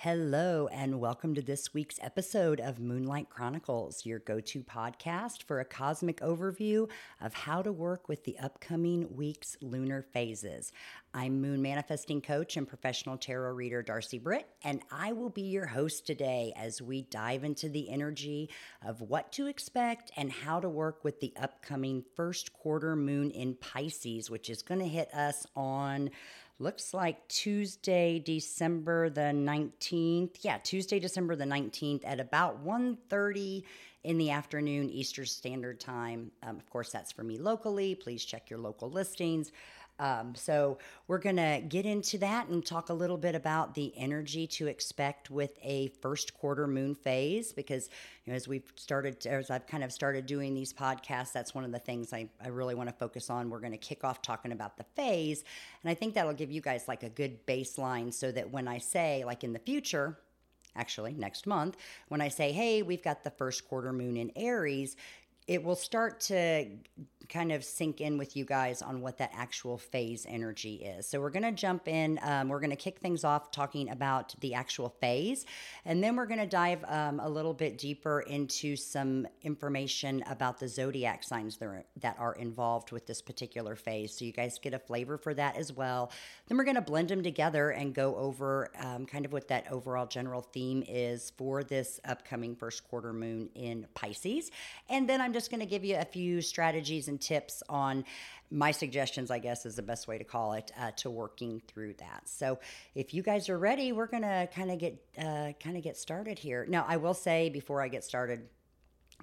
Hello, and welcome to this week's episode of Moonlight Chronicles, your go to podcast for a cosmic overview of how to work with the upcoming week's lunar phases. I'm Moon Manifesting Coach and professional tarot reader Darcy Britt, and I will be your host today as we dive into the energy of what to expect and how to work with the upcoming first quarter moon in Pisces, which is going to hit us on looks like Tuesday, December the 19th. Yeah, Tuesday, December the 19th at about 1:30 in the afternoon Eastern Standard Time. Um, of course, that's for me locally. Please check your local listings. Um, so we're going to get into that and talk a little bit about the energy to expect with a first quarter moon phase because you know, as we've started, as I've kind of started doing these podcasts, that's one of the things I, I really want to focus on. We're going to kick off talking about the phase. And I think that'll give you guys like a good baseline so that when I say, like in the future, actually next month, when I say, hey, we've got the first quarter moon in Aries, it will start to kind of sink in with you guys on what that actual phase energy is. So we're going to jump in. Um, we're going to kick things off talking about the actual phase, and then we're going to dive um, a little bit deeper into some information about the zodiac signs that are, that are involved with this particular phase. So you guys get a flavor for that as well. Then we're going to blend them together and go over um, kind of what that overall general theme is for this upcoming first quarter moon in Pisces. And then I'm just going to give you a few strategies and tips on my suggestions, I guess is the best way to call it, uh, to working through that. So if you guys are ready, we're gonna kind of get uh, kind of get started here. Now, I will say before I get started,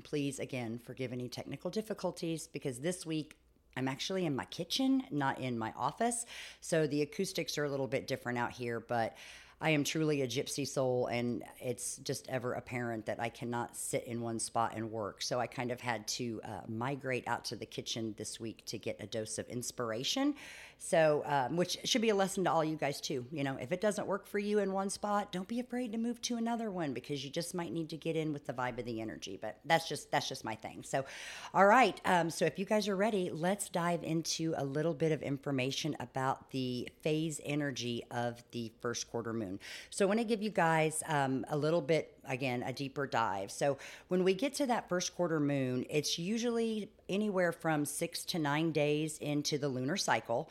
please again forgive any technical difficulties because this week I'm actually in my kitchen, not in my office. So the acoustics are a little bit different out here, but I am truly a gypsy soul, and it's just ever apparent that I cannot sit in one spot and work. So I kind of had to uh, migrate out to the kitchen this week to get a dose of inspiration. So, um, which should be a lesson to all you guys too. You know, if it doesn't work for you in one spot, don't be afraid to move to another one because you just might need to get in with the vibe of the energy. But that's just that's just my thing. So, all right. Um, so if you guys are ready, let's dive into a little bit of information about the phase energy of the first quarter moon So I want to give you guys um, a little bit, again, a deeper dive. So when we get to that first quarter moon, it's usually anywhere from six to nine days into the lunar cycle,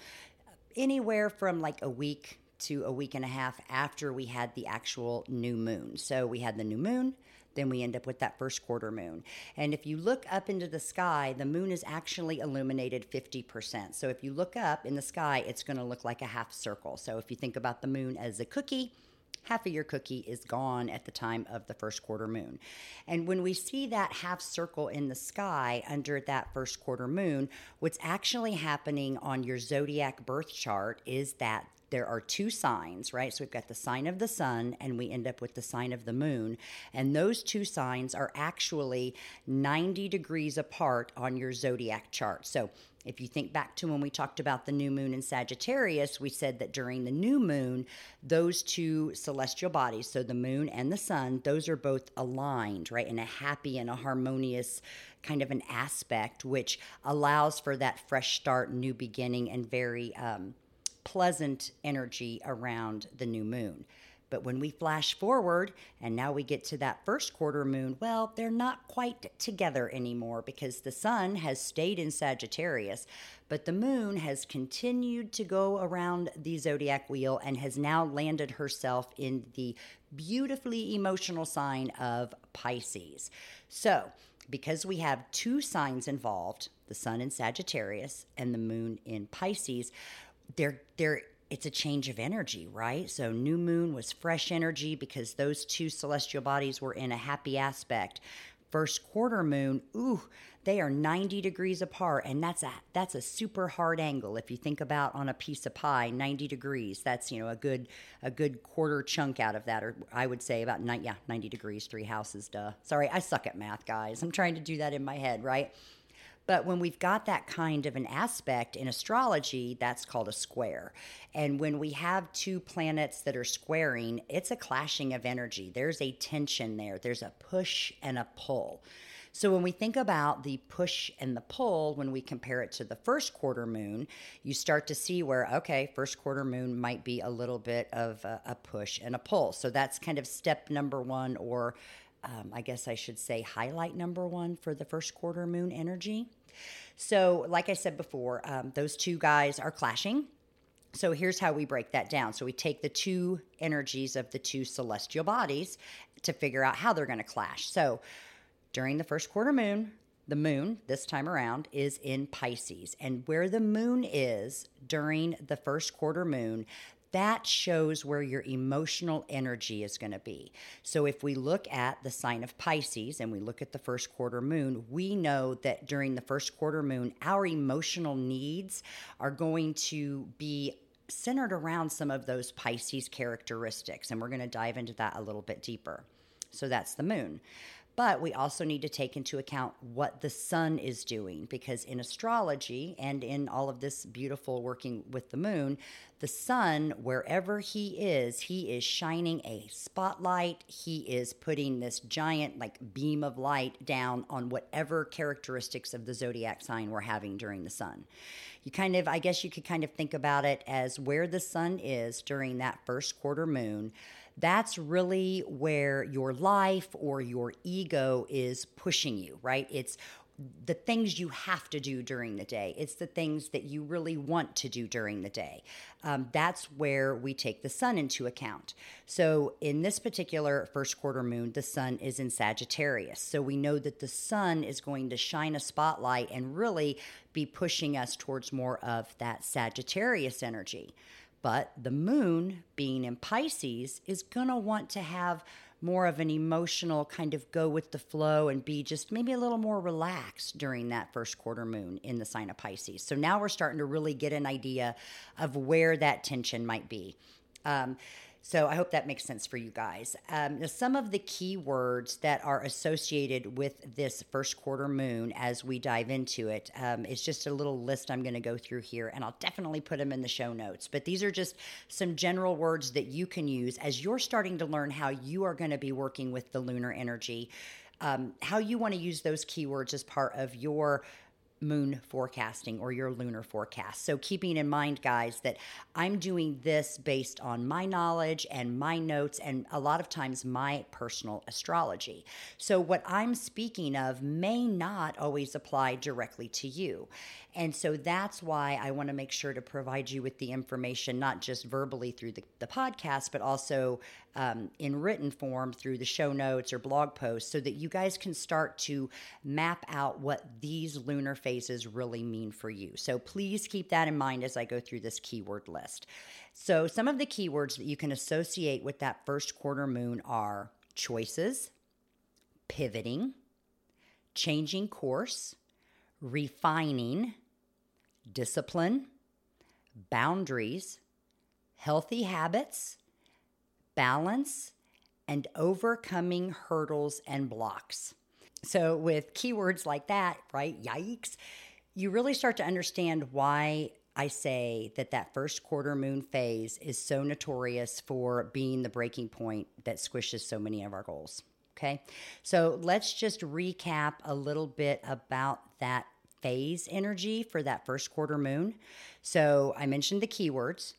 anywhere from like a week to a week and a half after we had the actual new moon. So we had the new moon, then we end up with that first quarter moon. And if you look up into the sky, the moon is actually illuminated 50%. So if you look up in the sky, it's going to look like a half circle. So if you think about the moon as a cookie, half of your cookie is gone at the time of the first quarter moon. And when we see that half circle in the sky under that first quarter moon, what's actually happening on your zodiac birth chart is that there are two signs, right? So we've got the sign of the sun and we end up with the sign of the moon. And those two signs are actually 90 degrees apart on your zodiac chart. So if you think back to when we talked about the new moon in Sagittarius, we said that during the new moon, those two celestial bodies, so the moon and the sun, those are both aligned, right, in a happy and a harmonious kind of an aspect, which allows for that fresh start, new beginning, and very um, pleasant energy around the new moon. But when we flash forward and now we get to that first quarter moon, well, they're not quite together anymore because the sun has stayed in Sagittarius, but the moon has continued to go around the zodiac wheel and has now landed herself in the beautifully emotional sign of Pisces. So, because we have two signs involved, the sun in Sagittarius and the moon in Pisces, they're they're it's a change of energy, right? So new moon was fresh energy because those two celestial bodies were in a happy aspect. First quarter moon, ooh, they are 90 degrees apart and that's a that's a super hard angle if you think about on a piece of pie 90 degrees that's you know a good a good quarter chunk out of that or i would say about 90 yeah 90 degrees three houses duh sorry i suck at math guys i'm trying to do that in my head right but when we've got that kind of an aspect in astrology, that's called a square. And when we have two planets that are squaring, it's a clashing of energy. There's a tension there, there's a push and a pull. So when we think about the push and the pull, when we compare it to the first quarter moon, you start to see where, okay, first quarter moon might be a little bit of a, a push and a pull. So that's kind of step number one, or um, I guess I should say highlight number one for the first quarter moon energy. So, like I said before, um, those two guys are clashing. So here's how we break that down. So we take the two energies of the two celestial bodies to figure out how they're going to clash. So during the first quarter moon, the moon this time around is in Pisces. And where the moon is during the first quarter moon, that shows where your emotional energy is going to be. So, if we look at the sign of Pisces and we look at the first quarter moon, we know that during the first quarter moon, our emotional needs are going to be centered around some of those Pisces characteristics. And we're going to dive into that a little bit deeper. So, that's the moon. But we also need to take into account what the sun is doing because in astrology and in all of this beautiful working with the moon, the sun, wherever he is, he is shining a spotlight. He is putting this giant, like, beam of light down on whatever characteristics of the zodiac sign we're having during the sun. You kind of, I guess you could kind of think about it as where the sun is during that first quarter moon that's really where your life or your ego is pushing you, right? It's the things you have to do during the day. It's the things that you really want to do during the day. Um, that's where we take the sun into account. So, in this particular first quarter moon, the sun is in Sagittarius. So, we know that the sun is going to shine a spotlight and really be pushing us towards more of that Sagittarius energy. But the moon, being in Pisces, is going to want to have more of an emotional kind of go with the flow and be just maybe a little more relaxed during that first quarter moon in the sign of Pisces. So now we're starting to really get an idea of where that tension might be. Um, so I hope that makes sense for you guys. Um, some of the key words that are associated with this first quarter moon as we dive into it um, is just a little list I'm going to go through here, and I'll definitely put them in the show notes. But these are just some general words that you can use as you're starting to learn how you are going to be working with the lunar energy. Um, how you want to use those keywords as part of your moon forecasting or your lunar forecast. So, keeping in mind, guys, that I'm doing this based on my knowledge and my notes, and a lot of times my personal astrology. So, what I'm speaking of may not always apply directly to you. And so that's why I want to make sure to provide you with the information, not just verbally through the, the podcast, but also um, in written form through the show notes or blog posts so that you guys can start to map out what these lunar phases really mean for you. So please keep that in mind as I go through this keyword list. So, some of the keywords that you can associate with that first quarter moon are choices, pivoting, changing course, refining, discipline, boundaries, healthy habits, balance, and overcoming hurdles and blocks. So, with keywords like that, right? Yikes, you really start to understand why I say that that first quarter moon phase is so notorious for being the breaking point that squishes so many of our goals. Okay. So let's just recap a little bit about that phase energy for that first quarter moon. So I mentioned the keywords.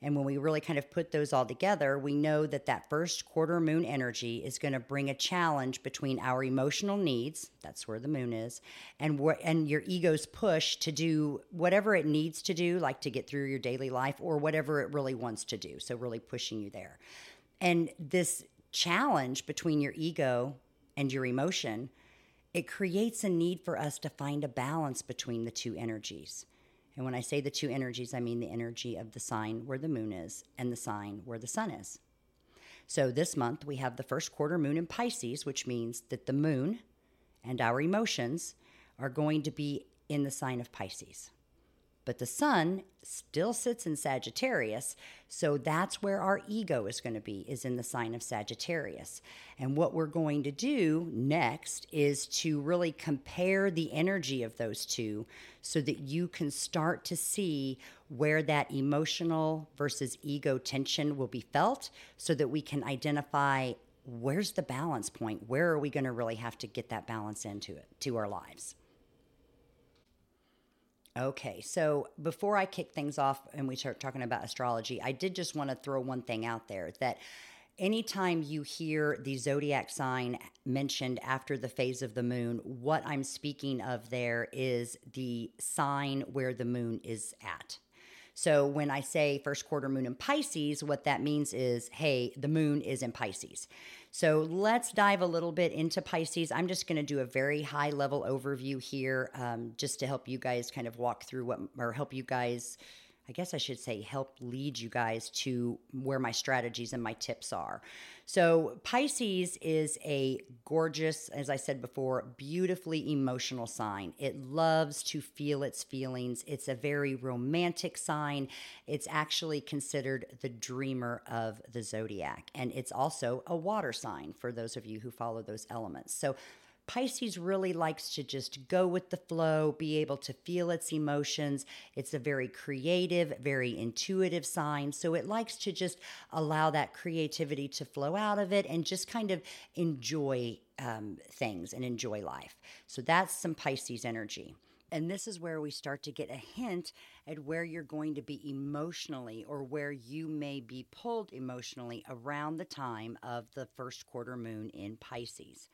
And when we really kind of put those all together, we know that that first quarter moon energy is going to bring a challenge between our emotional needs, that's where the moon is, and what and your ego's push to do whatever it needs to do, like to get through your daily life or whatever it really wants to do. So really pushing you there. And this challenge between your ego and your emotion it creates a need for us to find a balance between the two energies. And when I say the two energies, I mean the energy of the sign where the moon is and the sign where the sun is. So this month we have the first quarter moon in Pisces, which means that the moon and our emotions are going to be in the sign of Pisces. But the sun still sits in Sagittarius, so that's where our ego is going to be is in the sign of Sagittarius. And what we're going to do next is to really compare the energy of those two so that you can start to see where that emotional versus ego tension will be felt so that we can identify where's the balance point? Where are we going to really have to get that balance into it to our lives? Okay, so before I kick things off and we start talking about astrology, I did just want to throw one thing out there that anytime you hear the zodiac sign mentioned after the phase of the moon, what I'm speaking of there is the sign where the moon is at. So when I say first quarter moon in Pisces, what that means is, hey, the moon is in Pisces. So let's dive a little bit into Pisces. I'm just going to do a very high level overview here um, just to help you guys kind of walk through what, or help you guys. I guess I should say help lead you guys to where my strategies and my tips are. So, Pisces is a gorgeous, as I said before, beautifully emotional sign. It loves to feel its feelings. It's a very romantic sign. It's actually considered the dreamer of the zodiac. And it's also a water sign for those of you who follow those elements. So, Pisces really likes to just go with the flow, be able to feel its emotions. It's a very creative, very intuitive sign. So it likes to just allow that creativity to flow out of it and just kind of enjoy um, things and enjoy life. So that's some Pisces energy. And this is where we start to get a hint at where you're going to be emotionally or where you may be pulled emotionally around the time of the first quarter moon in Pisces.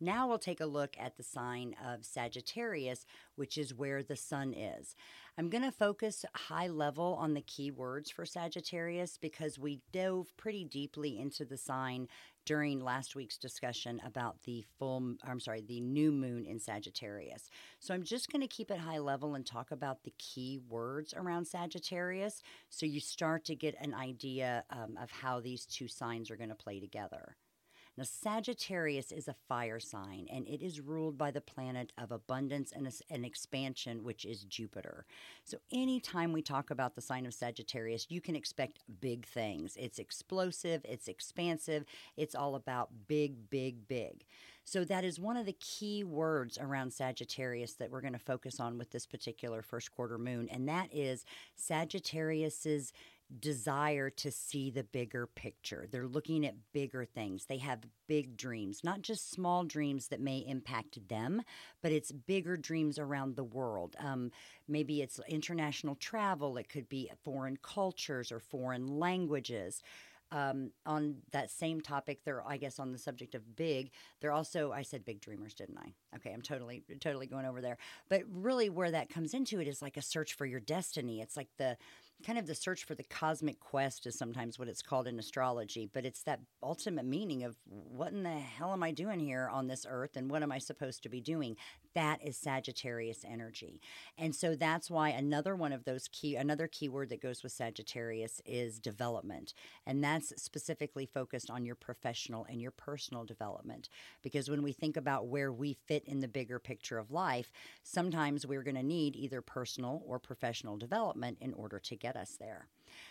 Now we'll take a look at the sign of Sagittarius, which is where the sun is. I'm going to focus high level on the keywords for Sagittarius because we dove pretty deeply into the sign during last week's discussion about the full I'm sorry, the new moon in Sagittarius. So I'm just going to keep it high level and talk about the key words around Sagittarius so you start to get an idea um, of how these two signs are going to play together. Now, Sagittarius is a fire sign, and it is ruled by the planet of abundance and, and expansion, which is Jupiter. So, anytime we talk about the sign of Sagittarius, you can expect big things. It's explosive, it's expansive, it's all about big, big, big. So, that is one of the key words around Sagittarius that we're going to focus on with this particular first quarter moon, and that is Sagittarius's desire to see the bigger picture. They're looking at bigger things. They have big dreams, not just small dreams that may impact them, but it's bigger dreams around the world. Um, maybe it's international travel, it could be foreign cultures or foreign languages. Um, on that same topic, they're I guess on the subject of big. They're also I said big dreamers, didn't I? Okay, I'm totally totally going over there. But really, where that comes into it is like a search for your destiny. It's like the kind of the search for the cosmic quest is sometimes what it's called in astrology, but it's that ultimate meaning of what in the hell am I doing here on this earth and what am I supposed to be doing? That is Sagittarius energy. And so that's why another one of those key another keyword that goes with Sagittarius is development. And that's specifically focused on your professional and your personal development because when we think about where we fit in the bigger picture of life, sometimes we're going to need either personal or professional development in order to get get us there.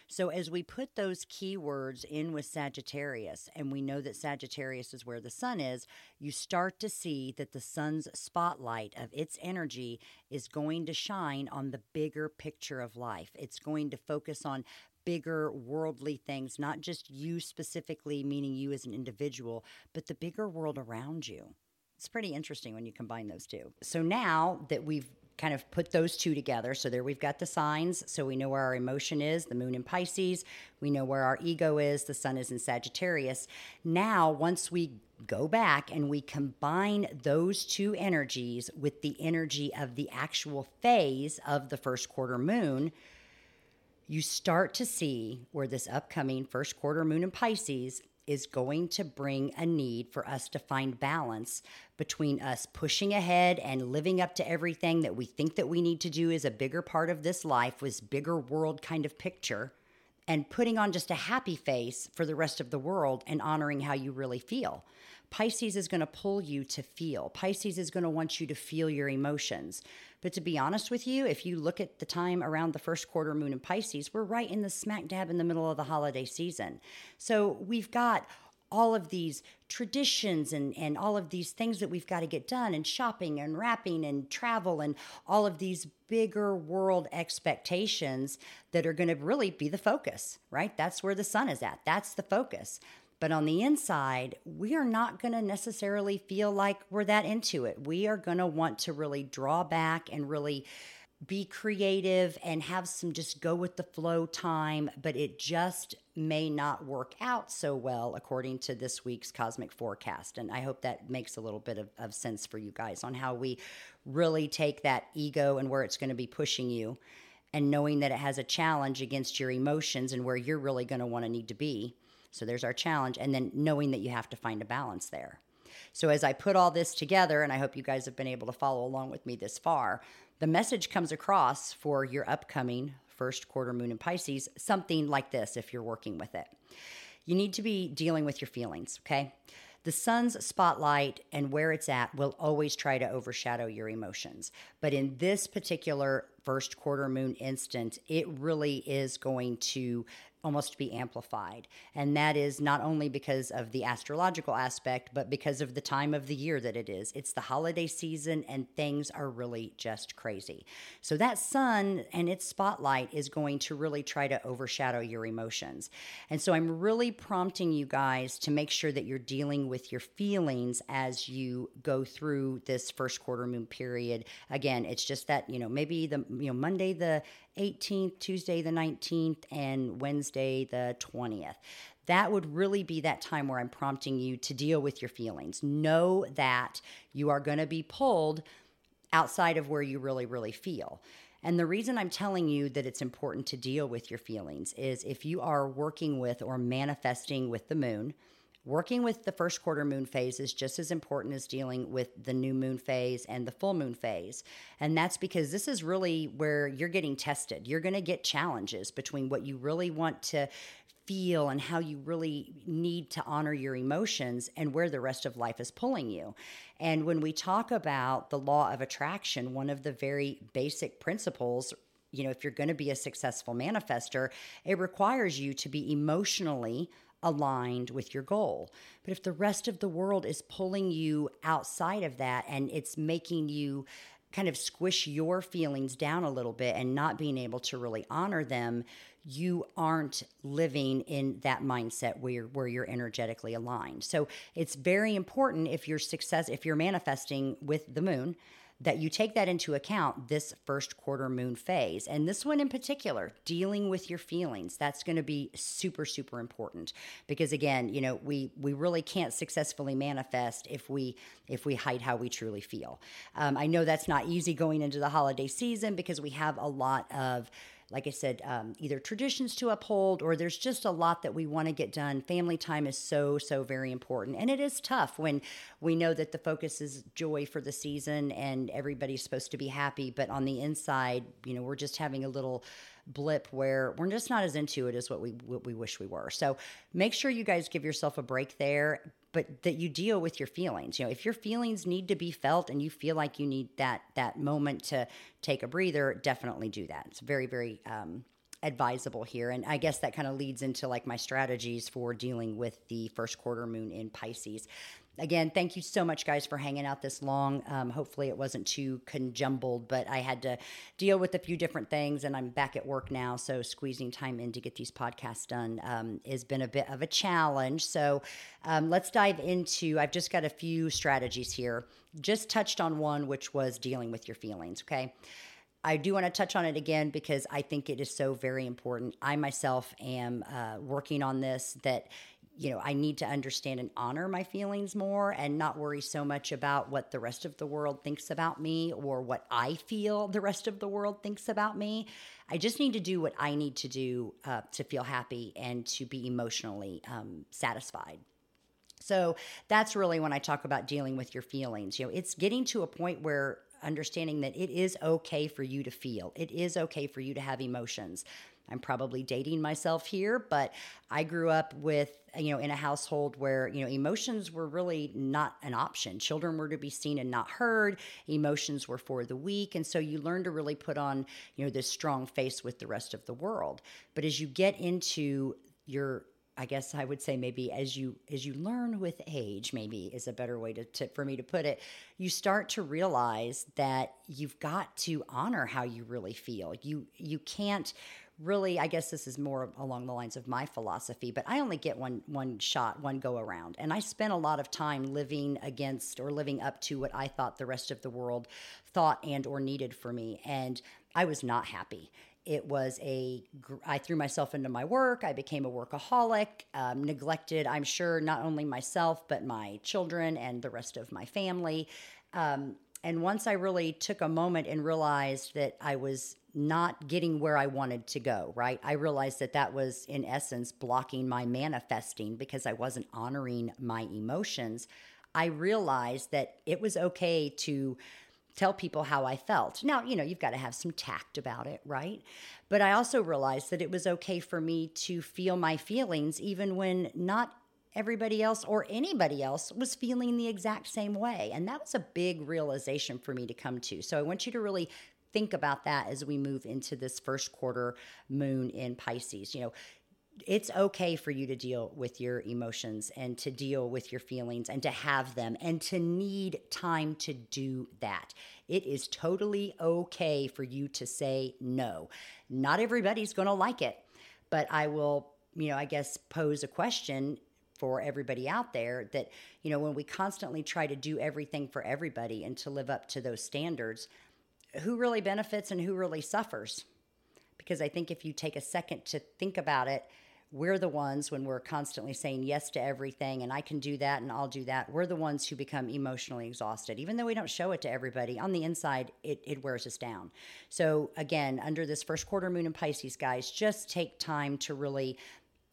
So, as we put those keywords in with Sagittarius, and we know that Sagittarius is where the sun is, you start to see that the sun's spotlight of its energy is going to shine on the bigger picture of life. It's going to focus on bigger worldly things, not just you specifically, meaning you as an individual, but the bigger world around you. It's pretty interesting when you combine those two. So now that we've kind of put those two together. So there we've got the signs. So we know where our emotion is, the moon in Pisces. We know where our ego is, the sun is in Sagittarius. Now, once we go back and we combine those two energies with the energy of the actual phase of the first quarter moon, you start to see where this upcoming first quarter moon in Pisces is going to bring a need for us to find balance between us pushing ahead and living up to everything that we think that we need to do is a bigger part of this life was bigger world kind of picture and putting on just a happy face for the rest of the world and honoring how you really feel. Pisces is going to pull you to feel. Pisces is going to want you to feel your emotions. But to be honest with you, if you look at the time around the first quarter moon in Pisces, we're right in the smack dab in the middle of the holiday season. So we've got all of these traditions and, and all of these things that we've got to get done and shopping and wrapping and travel and all of these bigger world expectations that are going to really be the focus, right? That's where the sun is at. That's the focus. But on the inside, we are not going to necessarily feel like we're that into it. We are going to want to really draw back and really be creative and have some just go with the flow time, but it just may not work out so well according to this week's cosmic forecast. And I hope that makes a little bit of, of sense for you guys on how we really take that ego and where it's going to be pushing you and knowing that it has a challenge against your emotions and where you're really going to want to need to be. So there's our challenge. And then knowing that you have to find a balance there. So as I put all this together, and I hope you guys have been able to follow along with me this far, the message comes across for your upcoming first quarter moon in Pisces something like this if you're working with it. You need to be dealing with your feelings, okay? The sun's spotlight and where it's at will always try to overshadow your emotions. But in this particular first quarter moon instant, it really is going to almost be amplified. And that is not only because of the astrological aspect, but because of the time of the year that it is. It's the holiday season and things are really just crazy. So that sun and its spotlight is going to really try to overshadow your emotions. And so I'm really prompting you guys to make sure that you're dealing with your feelings as you go through this first quarter moon period. Again, it's just that, you know, maybe the you know Monday the 18th, Tuesday the 19th, and Wednesday the 20th. That would really be that time where I'm prompting you to deal with your feelings. Know that you are going to be pulled outside of where you really, really feel. And the reason I'm telling you that it's important to deal with your feelings is if you are working with or manifesting with the moon, Working with the first quarter moon phase is just as important as dealing with the new moon phase and the full moon phase. And that's because this is really where you're getting tested. You're going to get challenges between what you really want to feel and how you really need to honor your emotions and where the rest of life is pulling you. And when we talk about the law of attraction, one of the very basic principles you know, if you're going to be a successful manifester, it requires you to be emotionally aligned with your goal. But if the rest of the world is pulling you outside of that and it's making you kind of squish your feelings down a little bit and not being able to really honor them, you aren't living in that mindset where you're, where you're energetically aligned. So it's very important if you're success if you're manifesting with the moon that you take that into account this first quarter moon phase. And this one in particular, dealing with your feelings, that's going to be super super important because again, you know, we we really can't successfully manifest if we if we hide how we truly feel. Um, I know that's not easy going into the holiday season because we have a lot of like I said, um, either traditions to uphold or there's just a lot that we want to get done. Family time is so, so very important. And it is tough when we know that the focus is joy for the season and everybody's supposed to be happy. But on the inside, you know, we're just having a little blip where we're just not as into it as what we what we wish we were. So make sure you guys give yourself a break there but that you deal with your feelings. You know, if your feelings need to be felt and you feel like you need that that moment to take a breather, definitely do that. It's very very um, advisable here. And I guess that kind of leads into like my strategies for dealing with the first quarter moon in Pisces again, thank you so much, guys, for hanging out this long. Um, hopefully, it wasn't too conjumbled, but I had to deal with a few different things, and I'm back at work now. So, squeezing time in to get these podcasts done um, has been a bit of a challenge. So, um, let's dive into. I've just got a few strategies here. Just touched on one, which was dealing with your feelings. Okay. I do want to touch on it again because I think it is so very important. I myself am uh, working on this that you know, I need to understand and honor my feelings more and not worry so much about what the rest of the world thinks about me or what I feel the rest of the world thinks about me. I just need to do what I need to do uh, to feel happy and to be emotionally um, satisfied. So that's really when I talk about dealing with your feelings. You know, it's getting to a point where understanding that it is okay for you to feel, it is okay for you to have emotions. I'm probably dating myself here, but I grew up with, you know, in a household where, you know, emotions were really not an option. Children were to be seen and not heard. Emotions were for the weak. And so you learn to really put on, you know, this strong face with the rest of the world. But as you get into your I guess I would say maybe as you as you learn with age, maybe is a better way to, to, for me to put it. You start to realize that you've got to honor how you really feel. You you can't really i guess this is more along the lines of my philosophy but i only get one one shot one go around and i spent a lot of time living against or living up to what i thought the rest of the world thought and or needed for me and i was not happy it was a i threw myself into my work i became a workaholic um, neglected i'm sure not only myself but my children and the rest of my family um, and once i really took a moment and realized that i was not getting where I wanted to go, right? I realized that that was, in essence, blocking my manifesting because I wasn't honoring my emotions. I realized that it was okay to tell people how I felt. Now, you know, you've got to have some tact about it, right? But I also realized that it was okay for me to feel my feelings even when not everybody else or anybody else was feeling the exact same way. And that was a big realization for me to come to. So I want you to really think about that as we move into this first quarter moon in Pisces. You know, it's okay for you to deal with your emotions and to deal with your feelings and to have them and to need time to do that. It is totally okay for you to say no. Not everybody's going to like it, but I will, you know, I guess pose a question for everybody out there that, you know, when we constantly try to do everything for everybody and to live up to those standards, who really benefits and who really suffers. Because I think if you take a second to think about it, we're the ones when we're constantly saying yes to everything and I can do that and I'll do that. We're the ones who become emotionally exhausted. Even though we don't show it to everybody, on the inside, it, it wears us down. So, again, under this first quarter moon in Pisces, guys, just take time to really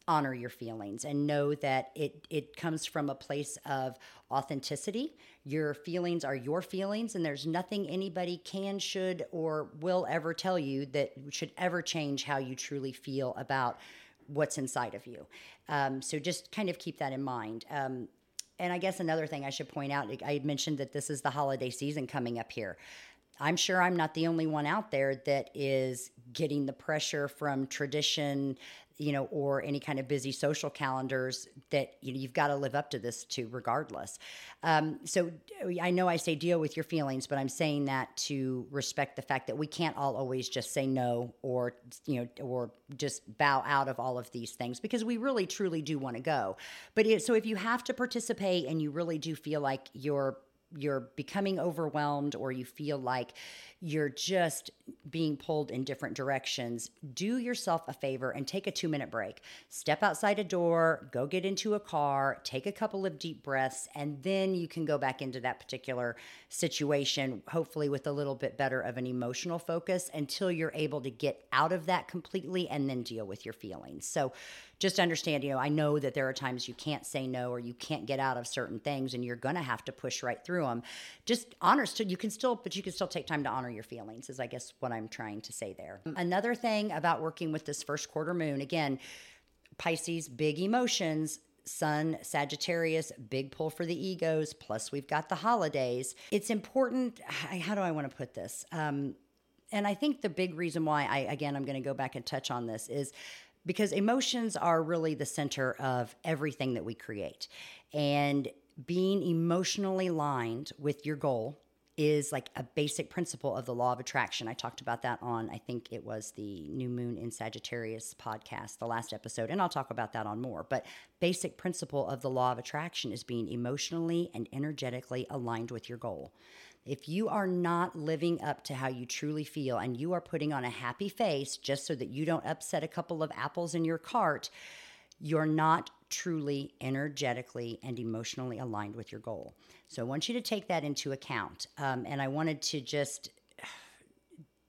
honor your feelings and know that it it comes from a place of authenticity your feelings are your feelings and there's nothing anybody can should or will ever tell you that should ever change how you truly feel about what's inside of you. Um, so just kind of keep that in mind. Um, and i guess another thing i should point out i mentioned that this is the holiday season coming up here. I'm sure I'm not the only one out there that is getting the pressure from tradition, you know, or any kind of busy social calendars that you know you've got to live up to this to regardless. Um, so I know I say deal with your feelings, but I'm saying that to respect the fact that we can't all always just say no or you know or just bow out of all of these things because we really truly do want to go. But it, so if you have to participate and you really do feel like you're you're becoming overwhelmed or you feel like you're just being pulled in different directions, do yourself a favor and take a two minute break. Step outside a door, go get into a car, take a couple of deep breaths, and then you can go back into that particular situation, hopefully with a little bit better of an emotional focus until you're able to get out of that completely and then deal with your feelings. So, just understand, you know, I know that there are times you can't say no or you can't get out of certain things and you're going to have to push right through them. Just honor, you can still, but you can still take time to honor your feelings, is I guess what I'm trying to say there. Another thing about working with this first quarter moon, again, Pisces, big emotions. Sun, Sagittarius, big pull for the egos. Plus, we've got the holidays. It's important. How do I want to put this? Um, and I think the big reason why I, again, I'm going to go back and touch on this is because emotions are really the center of everything that we create. And being emotionally aligned with your goal is like a basic principle of the law of attraction. I talked about that on, I think it was the New Moon in Sagittarius podcast, the last episode, and I'll talk about that on more. But basic principle of the law of attraction is being emotionally and energetically aligned with your goal. If you are not living up to how you truly feel and you are putting on a happy face just so that you don't upset a couple of apples in your cart, you're not truly energetically and emotionally aligned with your goal. So I want you to take that into account. Um, and I wanted to just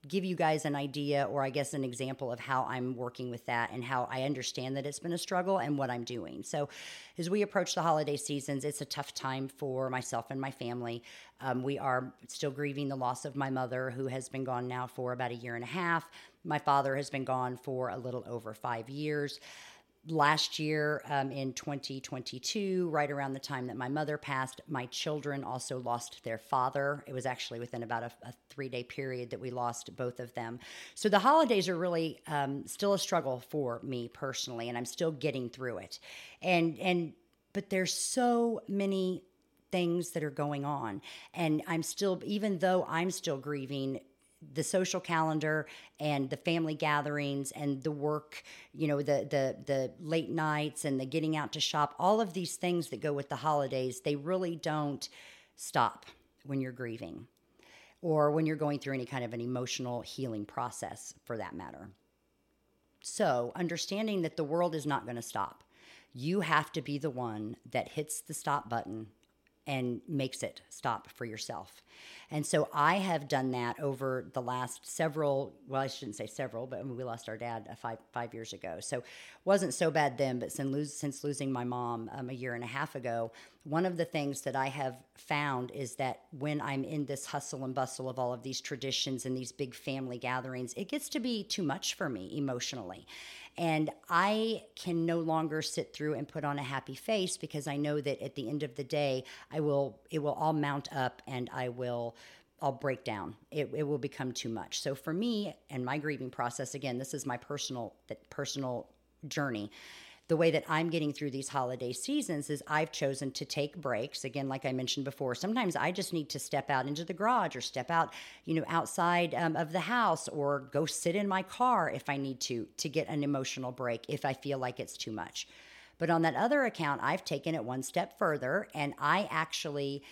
give you guys an idea or I guess an example of how I'm working with that and how I understand that it's been a struggle and what I'm doing. So, as we approach the holiday seasons, it's a tough time for myself and my family. Um, we are still grieving the loss of my mother, who has been gone now for about a year and a half. My father has been gone for a little over five years last year um, in 2022, right around the time that my mother passed, my children also lost their father. It was actually within about a, a three day period that we lost both of them. So the holidays are really um, still a struggle for me personally, and I'm still getting through it. And and but there's so many things that are going on, and I'm still even though I'm still grieving the social calendar and the family gatherings and the work, you know, the the the late nights and the getting out to shop, all of these things that go with the holidays, they really don't stop when you're grieving or when you're going through any kind of an emotional healing process for that matter. So, understanding that the world is not going to stop. You have to be the one that hits the stop button and makes it stop for yourself. And so I have done that over the last several, well, I shouldn't say several, but we lost our dad uh, five, five years ago. So wasn't so bad then, but since, since losing my mom um, a year and a half ago, one of the things that I have found is that when I'm in this hustle and bustle of all of these traditions and these big family gatherings, it gets to be too much for me emotionally. And I can no longer sit through and put on a happy face because I know that at the end of the day, I will, it will all mount up and I will I'll break down. It, it will become too much. So for me and my grieving process, again, this is my personal personal journey the way that I'm getting through these holiday seasons is I've chosen to take breaks. Again, like I mentioned before, sometimes I just need to step out into the garage or step out, you know, outside um, of the house or go sit in my car if I need to to get an emotional break if I feel like it's too much. But on that other account, I've taken it one step further and I actually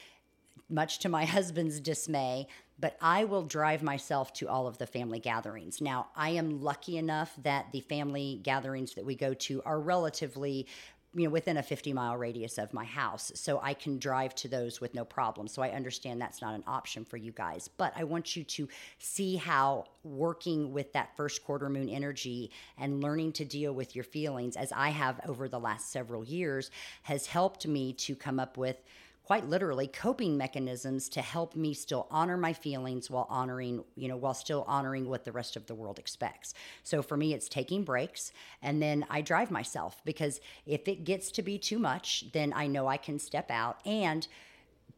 much to my husband's dismay, but I will drive myself to all of the family gatherings. Now, I am lucky enough that the family gatherings that we go to are relatively you know within a 50 mile radius of my house so i can drive to those with no problem so i understand that's not an option for you guys but i want you to see how working with that first quarter moon energy and learning to deal with your feelings as i have over the last several years has helped me to come up with quite literally coping mechanisms to help me still honor my feelings while honoring, you know, while still honoring what the rest of the world expects. So for me, it's taking breaks and then I drive myself because if it gets to be too much, then I know I can step out and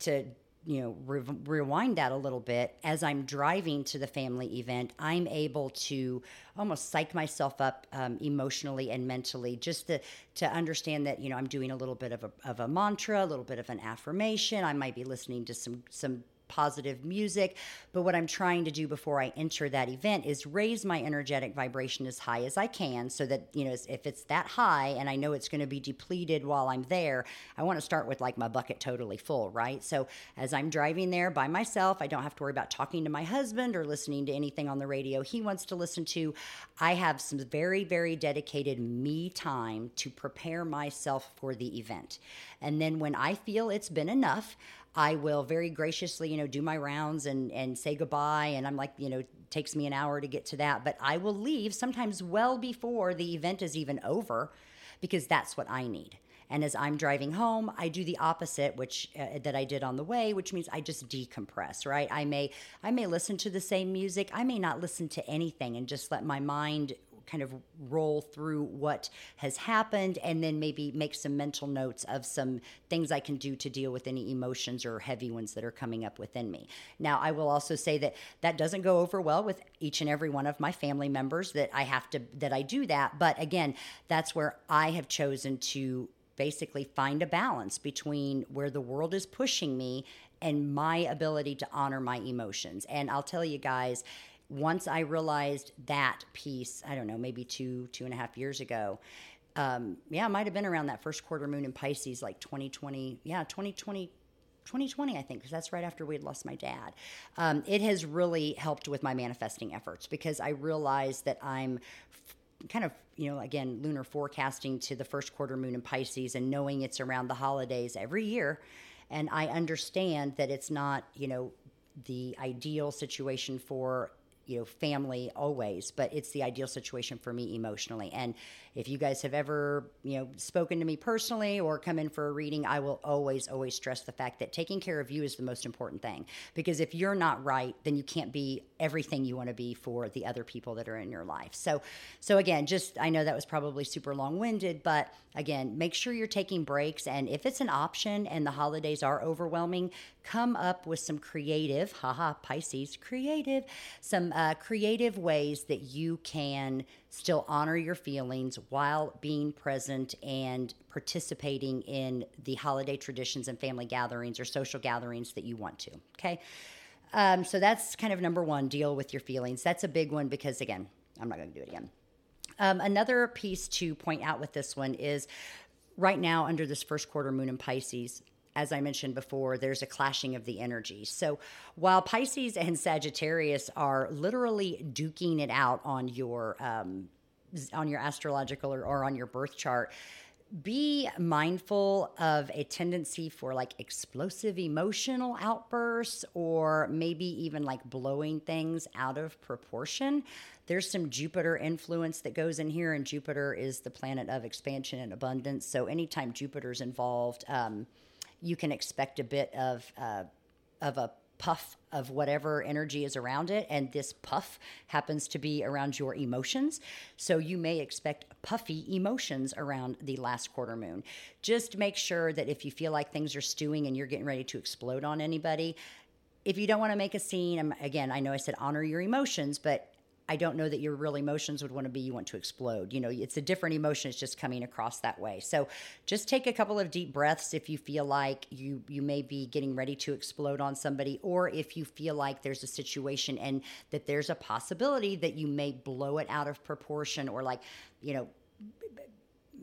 to you know re- rewind that a little bit. As i'm driving to the family event i'm able to almost psych myself up um, emotionally and mentally just to to understand that you know i'm doing a little bit of a, of a mantra a little bit of an affirmation. I might be listening to some some positive music. But what I'm trying to do before I enter that event is raise my energetic vibration as high as I can so that, you know, if it's that high and I know it's going to be depleted while I'm there, I want to start with like my bucket totally full, right? So as I'm driving there by myself, I don't have to worry about talking to my husband or listening to anything on the radio he wants to listen to. I have some very, very dedicated me time to prepare myself for the event. And then when I feel it's been enough, I will very graciously, you know, do my rounds and and say goodbye. And I'm like, you know, takes me an hour to get to that, but I will leave sometimes well before the event is even over, because that's what I need. And as I'm driving home, I do the opposite, which uh, that I did on the way, which means I just decompress. Right? I may I may listen to the same music. I may not listen to anything and just let my mind kind of roll through what has happened and then maybe make some mental notes of some things I can do to deal with any emotions or heavy ones that are coming up within me. Now, I will also say that that doesn't go over well with each and every one of my family members that I have to that I do that, but again, that's where I have chosen to basically find a balance between where the world is pushing me and my ability to honor my emotions. And I'll tell you guys, once I realized that piece, I don't know, maybe two, two and a half years ago, um, yeah, it might have been around that first quarter moon in Pisces, like 2020. Yeah, 2020. 2020, I think, because that's right after we had lost my dad. Um, it has really helped with my manifesting efforts because I realized that I'm f- kind of, you know, again, lunar forecasting to the first quarter moon in Pisces and knowing it's around the holidays every year. And I understand that it's not, you know, the ideal situation for you know family always but it's the ideal situation for me emotionally. And if you guys have ever you know spoken to me personally or come in for a reading i will always always stress the fact that taking care of you is the most important thing. Because if you're not right then you can't be everything you want to be for the other people that are in your life. So so again just i know that was probably super long-winded but again make sure you're taking breaks. And if it's an option and the holidays are overwhelming come up with some creative haha pisces creative some uh, creative ways that you can still honor your feelings while being present and participating in the holiday traditions and family gatherings or social gatherings that you want to. Okay. Um, so that's kind of number one deal with your feelings. That's a big one because, again, I'm not going to do it again. Um, another piece to point out with this one is right now, under this first quarter moon in Pisces, as I mentioned before, there's a clashing of the energies. So while Pisces and Sagittarius are literally duking it out on your um, on your astrological or, or on your birth chart, be mindful of a tendency for like explosive emotional outbursts or maybe even like blowing things out of proportion. There's some Jupiter influence that goes in here, and Jupiter is the planet of expansion and abundance. So anytime Jupiter's involved, um, you can expect a bit of uh, of a puff of whatever energy is around it. And this puff happens to be around your emotions. So you may expect puffy emotions around the last quarter moon. Just make sure that if you feel like things are stewing and you're getting ready to explode on anybody, if you don't want to make a scene, again, I know I said honor your emotions, but I don't know that your real emotions would want to be you want to explode. You know, it's a different emotion. It's just coming across that way. So just take a couple of deep breaths if you feel like you you may be getting ready to explode on somebody, or if you feel like there's a situation and that there's a possibility that you may blow it out of proportion, or like, you know,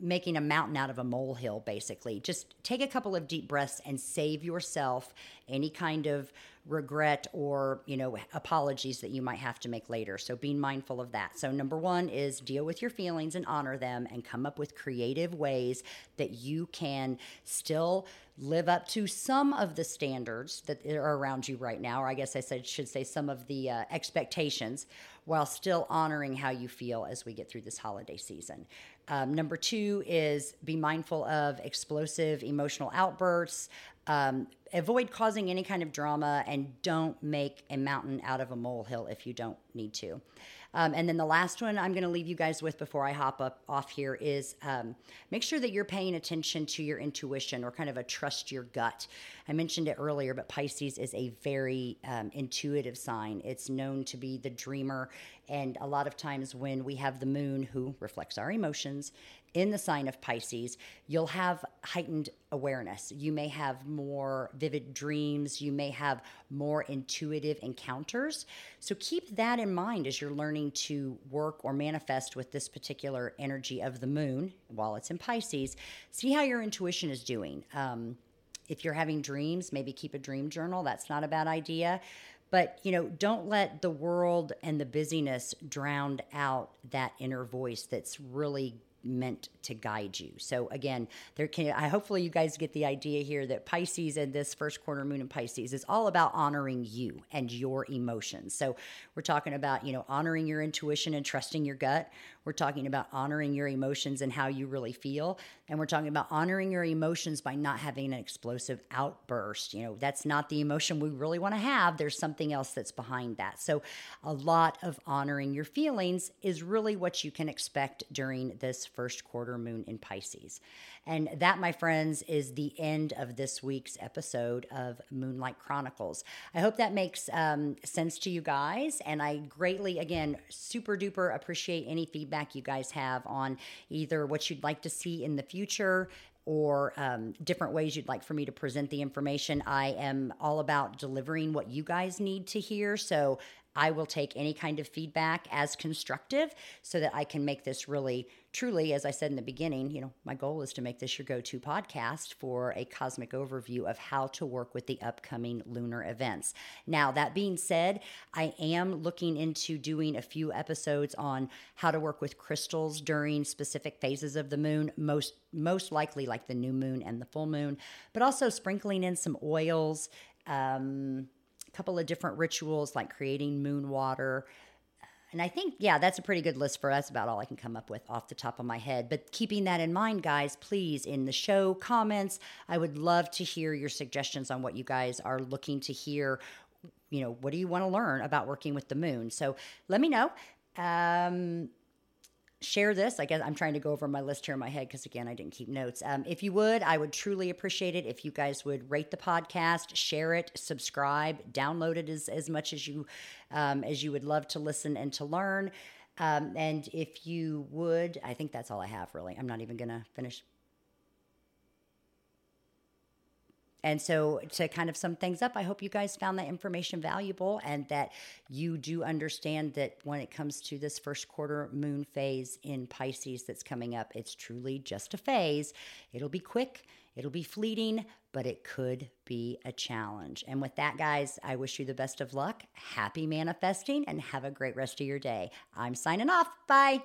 making a mountain out of a molehill, basically. Just take a couple of deep breaths and save yourself any kind of regret or you know apologies that you might have to make later. So being mindful of that. So number one is deal with your feelings and honor them and come up with creative ways that you can still live up to some of the standards that are around you right now or i guess i said should say some of the uh, expectations while still honoring how you feel as we get through this holiday season. Um, number two is be mindful of explosive emotional outbursts um, avoid causing any kind of drama and don't make a mountain out of a molehill if you don't need to. Um, and then the last one I'm going to leave you guys with before I hop up off here is um, make sure that you're paying attention to your intuition or kind of a trust your gut. I mentioned it earlier, but Pisces is a very um, intuitive sign. It's known to be the dreamer. And a lot of times when we have the moon, who reflects our emotions, in the sign of Pisces, you'll have heightened awareness. You may have more vivid dreams. You may have more intuitive encounters. So keep that in mind as you're learning to work or manifest with this particular energy of the moon while it's in Pisces. See how your intuition is doing. Um, if you're having dreams, maybe keep a dream journal. That's not a bad idea but you know don't let the world and the busyness drown out that inner voice that's really meant to guide you. So again, there can I hopefully you guys get the idea here that Pisces and this first quarter moon in Pisces is all about honoring you and your emotions. So we're talking about, you know, honoring your intuition and trusting your gut. We're talking about honoring your emotions and how you really feel. And we're talking about honoring your emotions by not having an explosive outburst. You know, that's not the emotion we really want to have. There's something else that's behind that. So, a lot of honoring your feelings is really what you can expect during this first quarter moon in Pisces. And that, my friends, is the end of this week's episode of Moonlight Chronicles. I hope that makes um, sense to you guys. And I greatly, again, super duper appreciate any feedback you guys have on either what you'd like to see in the future or um, different ways you'd like for me to present the information. I am all about delivering what you guys need to hear. So I will take any kind of feedback as constructive so that I can make this really, truly, as I said in the beginning, you know, my goal is to make this your go to podcast for a cosmic overview of how to work with the upcoming lunar events. Now, that being said, I am looking into doing a few episodes on how to work with crystals during specific phases of the moon, most most likely like the new moon and the full moon, but also sprinkling in some oils. Um, couple of different rituals like creating moon water. And I think, yeah, that's a pretty good list for us. About all I can come up with off the top of my head. But keeping that in mind, guys, please, in the show comments, I would love to hear your suggestions on what you guys are looking to hear. You know, what do you want to learn about working with the moon? So let me know. Um, share this. I guess I'm trying to go over my list here in my head because again, I didn't keep notes. Um, if you would, I would truly appreciate it if you guys would rate the podcast, share it, subscribe, download it as, as much as you um, as you would love to listen and to learn. Um, and if you would, I think that's all I have really. I'm not even gonna finish and so, to kind of sum things up, I hope you guys found that information valuable and that you do understand that when it comes to this first quarter moon phase in Pisces that's coming up, it's truly just a phase. It'll be quick, it'll be fleeting, but it could be a challenge. And with that, guys, I wish you the best of luck. Happy manifesting and have a great rest of your day. I'm signing off. Bye.